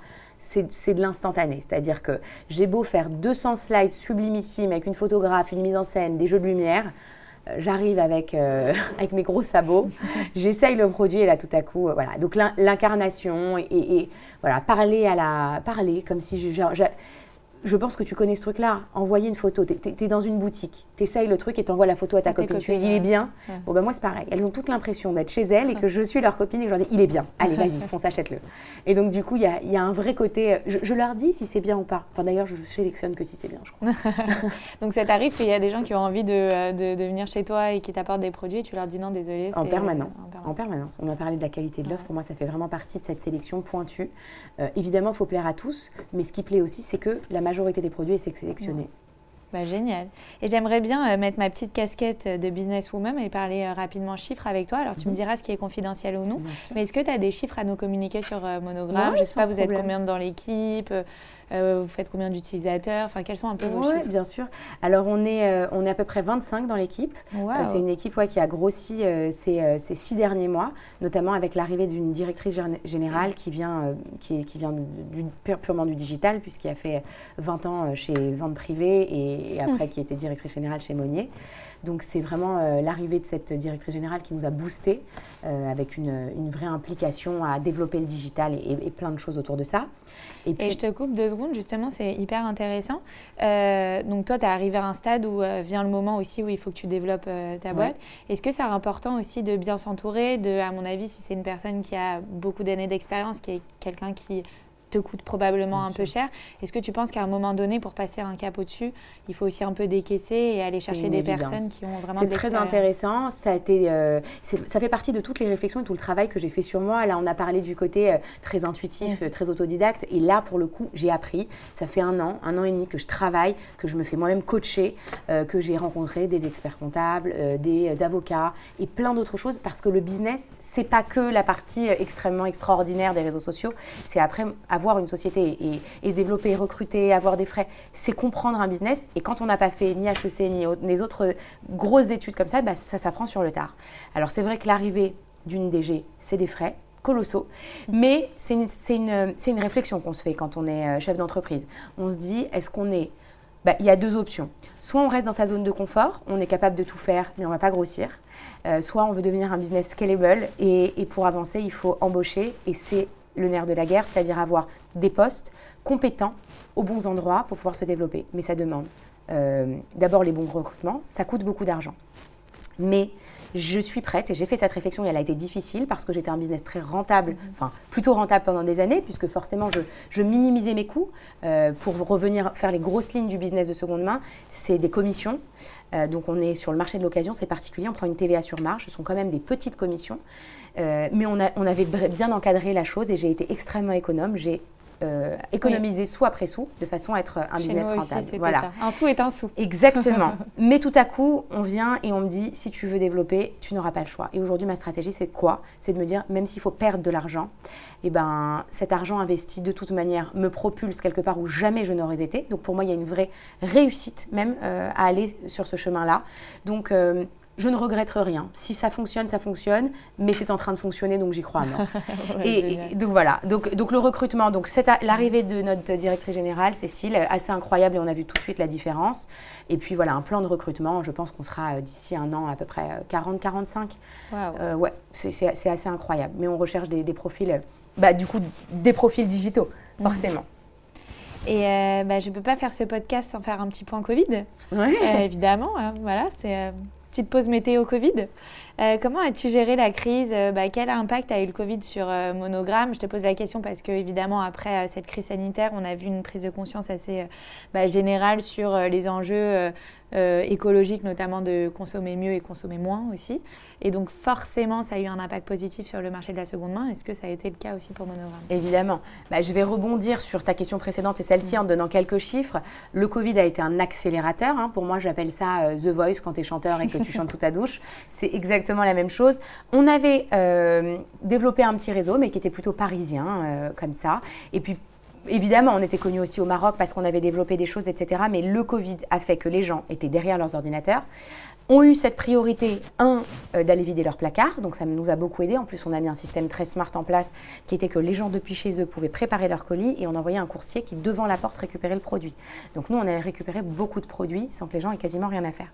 c'est de l'instantané. C'est-à-dire que j'ai beau faire 200 slides sublimissimes avec une photographe, une mise en scène, des jeux de lumière, euh, j'arrive avec, euh, avec mes gros sabots, j'essaye le produit et là tout à coup, euh, voilà. Donc l'incarnation et, voilà, parler à la, parler comme si je, je pense que tu connais ce truc-là. Envoyer une photo. Tu es, dans une boutique, tu essayes le truc et tu envoies la photo à ta copine. Tu dis, il est bien. Bon, ben moi, c'est pareil. Elles ont toute l'impression d'être chez elles et que je suis leur copine et que je leur dis, il est bien. Allez, vas-y, fonce, achète-le. Et donc, du coup, il y a, y a, un vrai côté. Je, leur dis si c'est bien ou pas. Enfin, d'ailleurs, je sélectionne que si c'est bien, je crois. donc, ça t'arrive qu'il y a des gens qui ont envie de, de, de venir chez toi et qui t'apportent des produits et tu leur dis non, désolé. En permanence. en permanence. On a parlé de la qualité de l'offre. Pour moi, ça fait vraiment partie de cette sélection pointue. Euh, évidemment, il faut plaire à tous. Mais ce qui plaît aussi, c'est que la majorité des produits est sélectionné. Bah, génial. Et j'aimerais bien euh, mettre ma petite casquette de businesswoman et parler euh, rapidement chiffres avec toi. Alors, tu me mhm. diras ce qui est confidentiel ou non. Mais est-ce que tu as des chiffres à nous communiquer sur euh, Monogramme Je ne sais pas, vous êtes combien dans l'équipe? Euh, vous faites combien d'utilisateurs? Enfin, quels sont un peu vos chiffres? bien sûr. Alors, on est, euh, on est à peu près 25 dans l'équipe. Euh, c'est une équipe qui a grossi ces, ces, six derniers mois, notamment avec l'arrivée d'une directrice générale qui vient, qui, qui vient du, purement du digital, puisqu'il a fait 20 ans chez Vente Privée et, après qui était directrice générale chez Monnier. Donc c'est vraiment l'arrivée de cette directrice générale qui nous a boosté avec une, une, vraie implication à développer le digital et, et, plein de choses autour de ça. Et, je te coupe deux secondes, justement, c'est hyper intéressant. Euh, donc toi, tu es arrivé à un stade où euh, vient le moment aussi où il faut que tu développes euh, ta boîte. Est-ce que c'est important aussi de bien s'entourer, de, à mon avis, si c'est une personne qui a beaucoup d'années d'expérience, qui est quelqu'un qui te coûte probablement un peu cher. Est-ce que tu penses qu'à un moment donné, pour passer un cap au-dessus, il faut aussi un peu décaisser et aller chercher des personnes qui ont vraiment C'est très intéressant. Ça, a été, euh, ça fait partie de toutes les réflexions et tout le travail que j'ai fait sur moi. Là, on a parlé du côté euh, très intuitif, mm. très autodidacte. Et là, pour le coup, j'ai appris. Ça fait un an, un an et demi que je travaille, que je me fais moi-même coacher, euh, que j'ai rencontré des experts comptables, des avocats et plein d'autres choses parce que le business, c'est pas que la partie extrêmement extraordinaire des réseaux sociaux. C'est après avoir une société et, développer, recruter, avoir des frais, c'est comprendre un business. Et quand on n'a pas fait ni HEC ni les autres grosses études comme ça, bah, ça s'apprend sur le tard. Alors c'est vrai que l'arrivée d'une DG, c'est des frais colossaux, mais c'est une, réflexion qu'on se fait quand on est euh, chef d'entreprise. On se dit, est-ce qu'on est... Bah, il y a deux options. Soit on reste dans sa zone de confort, on est capable de tout faire, mais on ne va pas grossir. Euh, soit on veut devenir un business scalable, et, pour avancer, il faut embaucher, et c'est le nerf de la guerre, c'est-à-dire avoir des postes compétents aux bons endroits pour pouvoir se développer. Mais ça demande euh, d'abord les bons recrutements, ça coûte beaucoup d'argent. Mais je suis prête et j'ai fait cette réflexion et elle a été difficile parce que j'étais un business très rentable, mhm. enfin plutôt rentable pendant des années puisque forcément je, minimisais mes coûts euh, pour revenir faire les grosses lignes du business de seconde main, c'est des commissions. Euh, donc on est sur le marché de l'occasion, c'est particulier, on prend une TVA sur marge, ce sont quand même des petites commissions. Euh, mais on, avait bien encadré la chose et j'ai été extrêmement économe. J'ai euh, économisé sou après sou de façon à être un business rentable. voilà. Un sou est un sou. Exactement. Mais tout à coup, on vient et on me dit si tu veux développer, tu n'auras pas le choix. Et aujourd'hui, ma stratégie, c'est quoi? C'est de me dire même s'il faut perdre de l'argent, et eh ben cet argent investi de toute manière me propulse quelque part où jamais je n'aurais été. Donc pour moi, il y a une vraie réussite même euh, à aller sur ce chemin-là. Donc je ne regrette rien. Si ça fonctionne, ça fonctionne, mais c'est en train de fonctionner, donc j'y crois. et, donc voilà. Donc, donc le recrutement, donc l'arrivée de notre directrice générale, Cécile, assez incroyable et on a vu tout de suite la différence. Et puis voilà, un plan de recrutement. Je pense qu'on sera euh, d'ici un an à peu près 40-45. Euh, euh, ouais, c'est assez incroyable. Mais on recherche des, profils, bah, du coup, des profils digitaux, mhm. forcément. Et bah, je ne peux pas faire ce podcast sans faire un petit point Covid. Oui. évidemment, hein, voilà, c'est petite pause météo Covid. comment as-tu géré la crise? Bah, Quel impact a eu le Covid sur Monogramme? Je te pose la question parce que, évidemment, après cette crise sanitaire, on a vu une prise de conscience assez bah, générale sur les enjeux euh, écologique, notamment de consommer mieux et consommer moins aussi. Et donc forcément, ça a eu un impact positif sur le marché de la seconde main. Est-ce que ça a été le cas aussi pour Monogramme Évidemment. Bah, je vais rebondir sur ta question précédente et celle-ci en donnant quelques chiffres. Le Covid a été un accélérateur. Hein. Pour moi, j'appelle ça euh, The Voice quand tu es chanteur et que tu chantes sous ta douche. C'est exactement la même chose. On avait euh, développé un petit réseau, mais qui était plutôt parisien, comme ça. Et puis évidemment, on était connu aussi au Maroc parce qu'on avait développé des choses, etc. Mais le Covid a fait que les gens étaient derrière leurs ordinateurs, ont eu cette priorité, un, euh, d'aller vider leur placard, donc ça nous a beaucoup aidé. En plus, on a mis un système très smart en place qui était que les gens depuis chez eux pouvaient préparer leur colis et on envoyait un coursier qui, devant la porte, récupérait le produit. Donc nous, on avait récupéré beaucoup de produits sans que les gens aient quasiment rien à faire.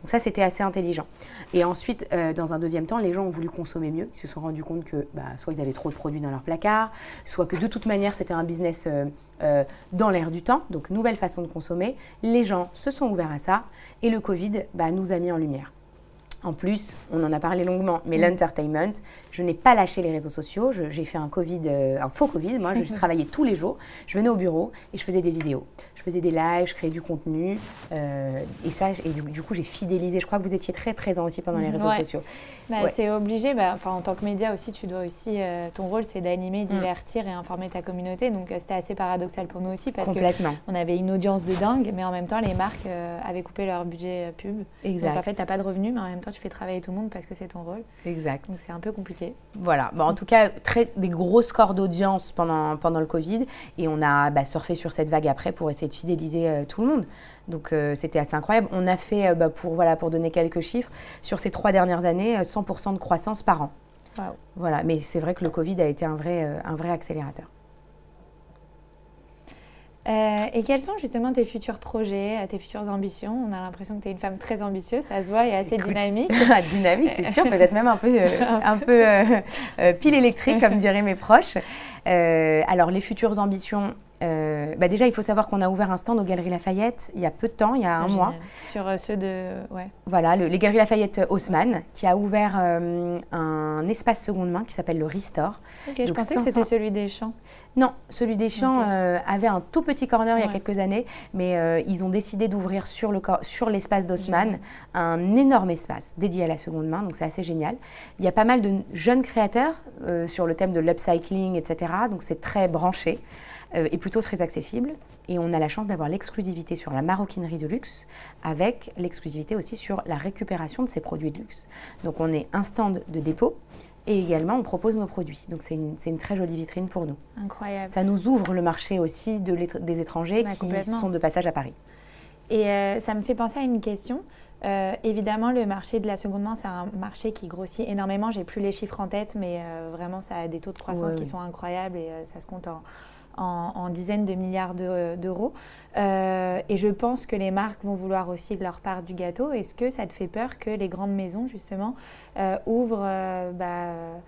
Donc ça, c'était assez intelligent. Et ensuite, euh, dans un deuxième temps, les gens ont voulu consommer mieux. Ils se sont rendus compte que bah, soit ils avaient trop de produits dans leur placard, soit que de toute manière, c'était un business euh, euh, dans l'air du temps. Donc, nouvelle façon de consommer. Les gens se sont ouverts à ça. Et le Covid bah, nous a mis en lumière. En plus, on en a parlé longuement, mais mm. l'entertainment, je n'ai pas lâché les réseaux sociaux. J'ai fait un Covid, euh, un faux Covid. Moi, je travaillais tous les jours. Je venais au bureau et je faisais des vidéos. Je faisais des lives, je créais du contenu. Euh, et ça, et du, coup, j'ai fidélisé. Je crois que vous étiez très présent aussi pendant les réseaux sociaux. Bah, C'est obligé. Bah, en tant que média aussi, tu dois aussi. Euh, ton rôle, c'est d'animer, mm. divertir et informer ta communauté. Donc, c'était assez paradoxal pour nous aussi parce qu'on avait une audience de dingue, mais en même temps, les marques avaient coupé leur budget pub. Exact. Donc, en fait, tu n'as pas de revenus, mais en même temps, tu fais travailler tout le monde parce que c'est ton rôle. Exact. Donc c'est un peu compliqué. Voilà. Bon, en tout cas, très, des gros scores d'audience pendant, pendant le Covid et on a bah, surfé sur cette vague après pour essayer de fidéliser euh, tout le monde. Donc euh, c'était assez incroyable. On a fait, euh, bah, pour, voilà, pour donner quelques chiffres, sur ces trois dernières années, 100% de croissance par an. Wow. Voilà. Mais c'est vrai que le Covid a été un vrai, un vrai accélérateur. Euh, et quels sont justement tes futurs projets, euh, tes futures ambitions? On a l'impression que tu es une femme très ambitieuse, ça se voit et assez dynamique. dynamique, c'est sûr, peut-être même un peu, euh, un peu pile électrique, comme diraient mes proches. alors, les futures ambitions, euh, bah déjà, il faut savoir qu'on a ouvert un stand aux Galeries Lafayette il y a peu de temps, il y a un mois. Sur euh, ceux de. Ouais. Voilà, les Galeries Lafayette Haussmann, qui a ouvert euh, un espace seconde main qui s'appelle le Restore. Ok, je pensais que c'était celui des Champs. Non, celui des Champs avait un tout petit corner il y a quelques années, mais ils ont décidé d'ouvrir sur l'espace d'Haussmann un énorme espace dédié à la seconde main, donc c'est assez génial. Il y a pas mal de jeunes créateurs sur le thème de l'upcycling, etc., donc c'est très branché. Euh, est plutôt très accessible. Et on a la chance d'avoir l'exclusivité sur la maroquinerie de luxe, avec l'exclusivité aussi sur la récupération de ces produits de luxe. Donc on est un stand de dépôt et également on propose nos produits. Donc c'est une, très jolie vitrine pour nous. Incroyable. Ça nous ouvre le marché aussi de des étrangers bah, qui sont de passage à Paris. Et euh, ça me fait penser à une question. Euh, évidemment, le marché de la seconde main, c'est un marché qui grossit énormément. J'ai plus les chiffres en tête, mais vraiment, ça a des taux de croissance qui sont incroyables et ça se compte en, en, dizaines de milliards d'euros. Euh, et je pense que les marques vont vouloir aussi leur part du gâteau. Est-ce que ça te fait peur que les grandes maisons, justement, euh, ouvrent euh, bah,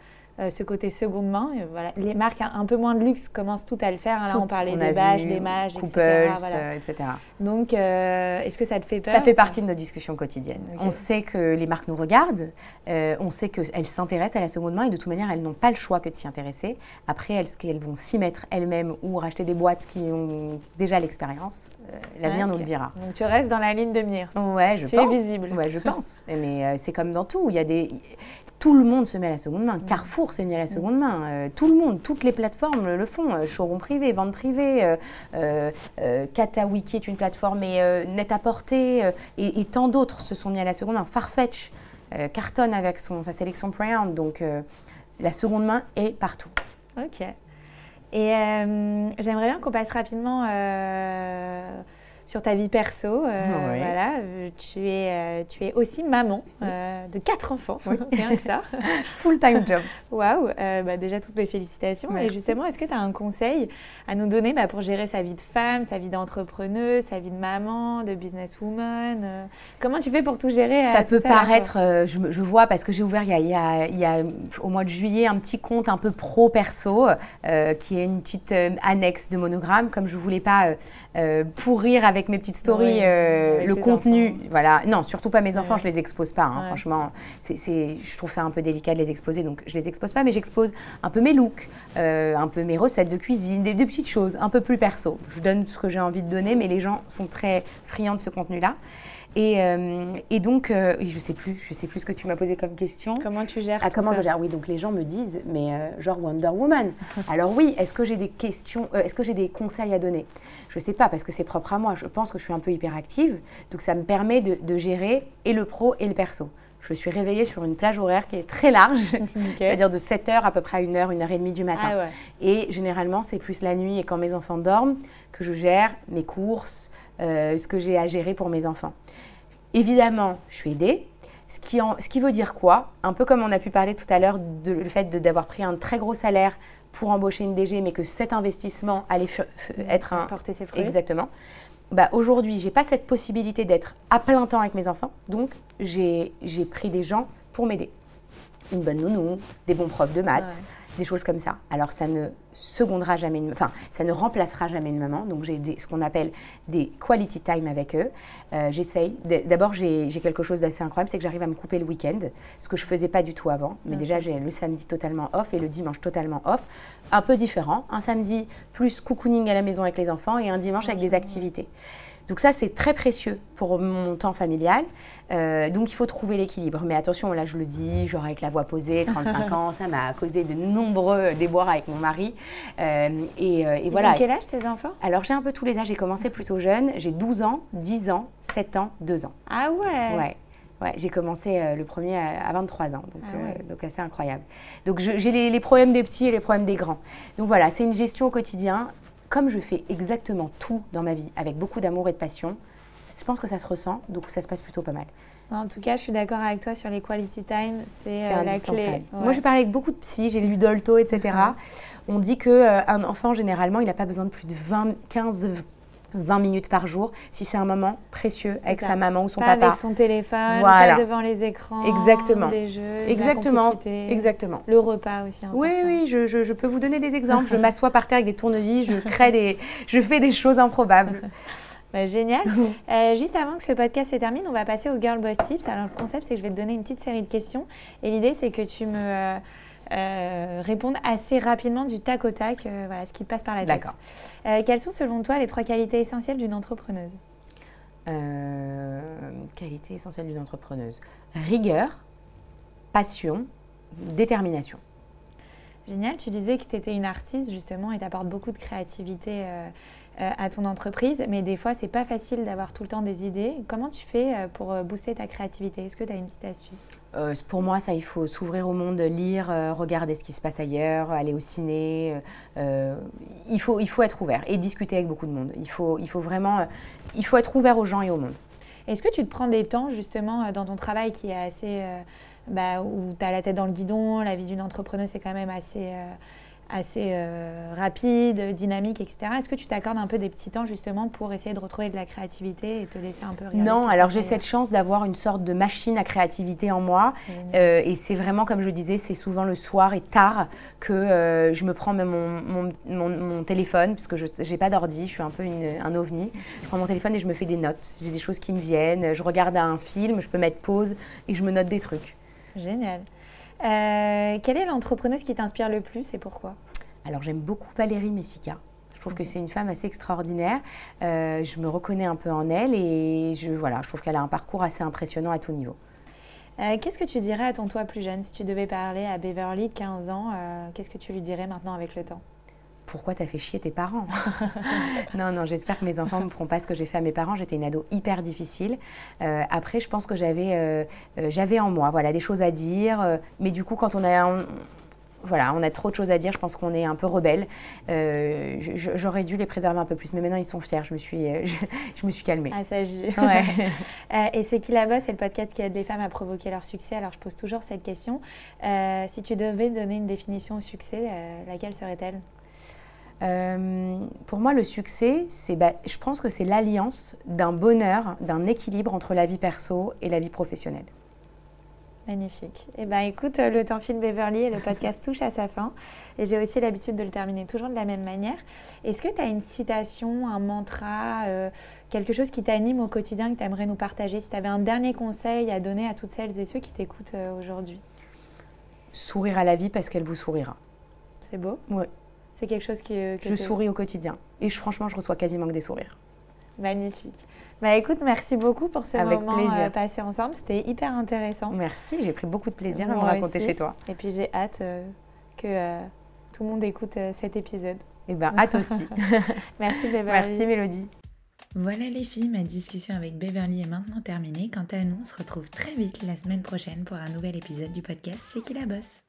ce côté seconde main. voilà. Les marques un, peu moins de luxe commencent toutes à le faire. Hein. Là, on parlait des bâches, des mages, etc. etc. Donc, euh, est-ce que ça te fait peur Ça fait partie de nos discussions quotidiennes. On sait que les marques nous regardent, euh, on sait qu'elles s'intéressent à la seconde main et de toute manière, elles n'ont pas le choix que de s'y intéresser. Après, est-ce qu'elles vont s'y mettre elles-mêmes ou racheter des boîtes qui ont déjà l'expérience L'avenir nous le dira. Donc, tu restes dans la ligne de mire. Ouais, je tu pense. es visible. Ouais, je pense. Mais c'est comme dans tout. Il y a des tout le monde se met à la seconde main. Mm. Carrefour s'est mis à la mm. seconde main. Euh, tout le monde, toutes les plateformes le font. Euh, privé, vente privée, euh, euh Katawiki est une plateforme et net à porter et, tant d'autres se sont mis à la seconde main. Farfetch cartonne avec son, sa sélection pre Donc la seconde main est partout. Ok. Et j'aimerais bien qu'on passe rapidement sur ta vie perso. Euh, voilà, euh, tu es, euh, tu es aussi maman de quatre enfants, rien que ça. Full-time job. Waouh, bah déjà toutes mes félicitations. Et justement, est-ce que tu as un conseil à nous donner bah, pour gérer sa vie de femme, sa vie d'entrepreneuse, sa vie de maman, de businesswoman Comment tu fais pour tout gérer Ça peut paraître, je, je, vois, parce que j'ai ouvert il y, a, il, y a, il y, a, au mois de juillet un petit compte un peu pro-perso qui est une petite annexe de monogramme, comme je ne voulais pas pourrir avec avec mes petites stories euh, le contenu. Voilà, non, surtout pas mes enfants, je les expose pas. Hein, franchement, c'est, je trouve ça un peu délicat de les exposer, donc je les expose pas, mais j'expose un peu mes looks, euh, un peu mes recettes de cuisine, des, des, petites choses, un peu plus perso. Je donne ce que j'ai envie de donner, mais les gens sont très friands de ce contenu-là. Et, euh, et donc, euh, je sais plus, je sais plus ce que tu m'as posé comme question. Comment tu gères ah, Comment je gère? Oui, donc les gens me disent, mais euh, genre Wonder Woman. Alors oui, est-ce que j'ai des questions, est-ce que j'ai des conseils à donner? Je sais pas parce que c'est propre à moi. Je pense que je suis un peu hyperactive, donc ça me permet de, de gérer et le pro et le perso. Je suis réveillée sur une plage horaire qui est très large, c'est-à-dire de 7h à peu près à 1h, 1h30 du matin. Ah ouais. Et généralement, c'est plus la nuit et quand mes enfants dorment que je gère mes courses, euh, ce que j'ai à gérer pour mes enfants. Évidemment, je suis aidée. Ce qui, en, ce qui veut dire quoi? Un peu comme on a pu parler tout à l'heure le fait d'avoir pris un très gros salaire pour embaucher une DG, mais que cet investissement allait être un porter ses fruits. Exactement. Bah, aujourd'hui, j'ai pas cette possibilité d'être à plein temps avec mes enfants, donc j'ai pris des gens pour m'aider. Une bonne nounou, des bons profs de maths, des choses comme ça. Alors ça ne secondera jamais, une, enfin ça ne remplacera jamais une maman. Donc j'ai ce qu'on appelle des quality time avec eux. Euh, J'essaye. D'abord j'ai quelque chose d'assez incroyable, c'est que j'arrive à me couper le week-end, ce que je faisais pas du tout avant. Mais okay. déjà j'ai le samedi totalement off et le dimanche totalement off, un peu différent. Un samedi plus cocooning à la maison avec les enfants et un dimanche avec des activités. Donc ça, c'est très précieux pour mon temps familial. Euh, donc il faut trouver l'équilibre. Mais attention, là je le dis, genre avec la voix posée, 35 ans, ça m'a causé de nombreux déboires avec mon mari. Euh, et, euh, et Ils voilà. Ont quel âge tes enfants? Alors j'ai un peu tous les âges. J'ai commencé plutôt jeune. J'ai 12 ans, 10 ans, 7 ans, 2 ans. Ah ouais Ouais. Ouais, j'ai commencé euh, le premier à, à, 23 ans, donc, ah ouais. euh, donc assez incroyable. Donc j'ai les, les, problèmes des petits et les problèmes des grands. Donc voilà, c'est une gestion au quotidien comme je fais exactement tout dans ma vie avec beaucoup d'amour et de passion, je pense que ça se ressent, donc ça se passe plutôt pas mal. En tout cas, je suis d'accord avec toi sur les quality time, c'est euh, la clé. Ouais. Moi, j'ai parlé avec beaucoup de psy, j'ai lu Dolto, etc. On dit qu'un euh, enfant, généralement, il n'a pas besoin de plus de 20, 15, 20 minutes par jour si c'est un moment précieux avec ça. sa maman ou son pas papa. avec son téléphone, voilà. pas devant les écrans, Exactement. des jeux, Exactement. La Exactement. Le repas aussi. Important. Oui, oui, je, je, je, peux vous donner des exemples. je m'assois par terre avec des tournevis, je crée des, je fais des choses improbables. Bah, génial. euh, juste avant que ce podcast se termine, on va passer aux Girl Boss Tips. Alors le concept, c'est que je vais te donner une petite série de questions et l'idée, c'est que tu me euh, euh, répondes assez rapidement du tac au tac, voilà, ce qui te passe par la tête. D'accord. Euh, quelles sont selon toi les trois qualités essentielles d'une entrepreneuse? Euh, Qualité essentielle d'une entrepreneuse rigueur, passion, détermination. Génial. Tu disais que tu étais une artiste justement et tu apportes beaucoup de créativité euh, euh, à ton entreprise, mais des fois c'est pas facile d'avoir tout le temps des idées. Comment tu fais euh, pour booster ta créativité? Est-ce que tu as une petite astuce? Euh, Pour moi, ça, il faut s'ouvrir au monde, lire, euh, regarder ce qui se passe ailleurs, aller au ciné. euh, il, faut, il faut être ouvert et discuter avec beaucoup de monde. Il faut, il faut vraiment, il faut être ouvert aux gens et au monde. Est-ce que tu te prends des temps justement dans ton travail qui est assez bah, où tu as la tête dans le guidon, la vie d'une entrepreneuse c'est quand même assez, euh, assez euh, rapide, dynamique, etc. Est-ce que tu t'accordes un peu des petits temps justement pour essayer de retrouver de la créativité et te laisser un peu Non, alors j'ai cette chance d'avoir une sorte de machine à créativité en moi. Mmh. Euh, et c'est vraiment, comme je disais, c'est souvent le soir et tard que euh, je me prends même mon, mon, mon, mon téléphone, puisque je n'ai pas d'ordi, je suis un peu une, un ovni. Je prends mon téléphone et je me fais des notes. J'ai des choses qui me viennent, je regarde un film, je peux mettre pause et je me note des trucs. Génial. Euh, quelle est l'entrepreneuse qui t'inspire le plus et pourquoi? Alors j'aime beaucoup Valérie Messica. Je trouve que c'est une femme assez extraordinaire. Euh, je me reconnais un peu en elle et je, voilà, je trouve qu'elle a un parcours assez impressionnant à tout niveau. Euh, qu'est-ce que tu dirais à ton toi plus jeune? Si tu devais parler à Beverly, 15 ans Qu'est-ce que tu lui dirais maintenant avec le temps? Pourquoi t'as fait chier tes parents Non, non, j'espère que mes enfants ne me feront pas ce que j'ai fait à mes parents. J'étais une ado hyper difficile. Euh, après, je pense que j'avais, euh, j'avais en moi, voilà, des choses à dire. Euh, mais du coup, quand on a, on, voilà, on a trop de choses à dire. Je pense qu'on est un peu rebelle. Euh, J'aurais dû les préserver un peu plus, mais maintenant ils sont fiers. Je me suis, je, je me suis calmée. Ah, ça. Ouais. euh, et c'est qui là-bas C'est le podcast qui aide les femmes à provoquer leur succès. Alors je pose toujours cette question. Euh, si tu devais donner une définition au succès, euh, laquelle serait-elle? Euh, pour moi, le succès, c'est, bah, je pense que c'est l'alliance d'un bonheur, d'un équilibre entre la vie perso et la vie professionnelle. Magnifique. Eh ben, écoute, le temps file Beverly et le podcast touche à sa fin. Et j'ai aussi l'habitude de le terminer toujours de la même manière. Est-ce que tu as une citation, un mantra, euh, quelque chose qui t'anime au quotidien que tu aimerais nous partager? Si tu avais un dernier conseil à donner à toutes celles et ceux qui t'écoutent euh, aujourd'hui Sourire à la vie parce qu'elle vous sourira. C'est beau Oui. C'est quelque chose qui. Que je souris au quotidien. Et je, franchement, je reçois quasiment que des sourires. Magnifique. Bah écoute, merci beaucoup pour ce Avec moment plaisir. euh, passé ensemble. C'était hyper intéressant. Merci, j'ai pris beaucoup de plaisir à me raconter aussi. chez toi. Et puis j'ai hâte euh, que euh, tout le monde écoute euh, cet épisode. Et ben, hâte aussi. Merci Beverly. Merci Mélodie. Voilà les filles, ma discussion avec Beverly est maintenant terminée. Quant à nous, on se retrouve très vite la semaine prochaine pour un nouvel épisode du podcast C'est qui la bosse?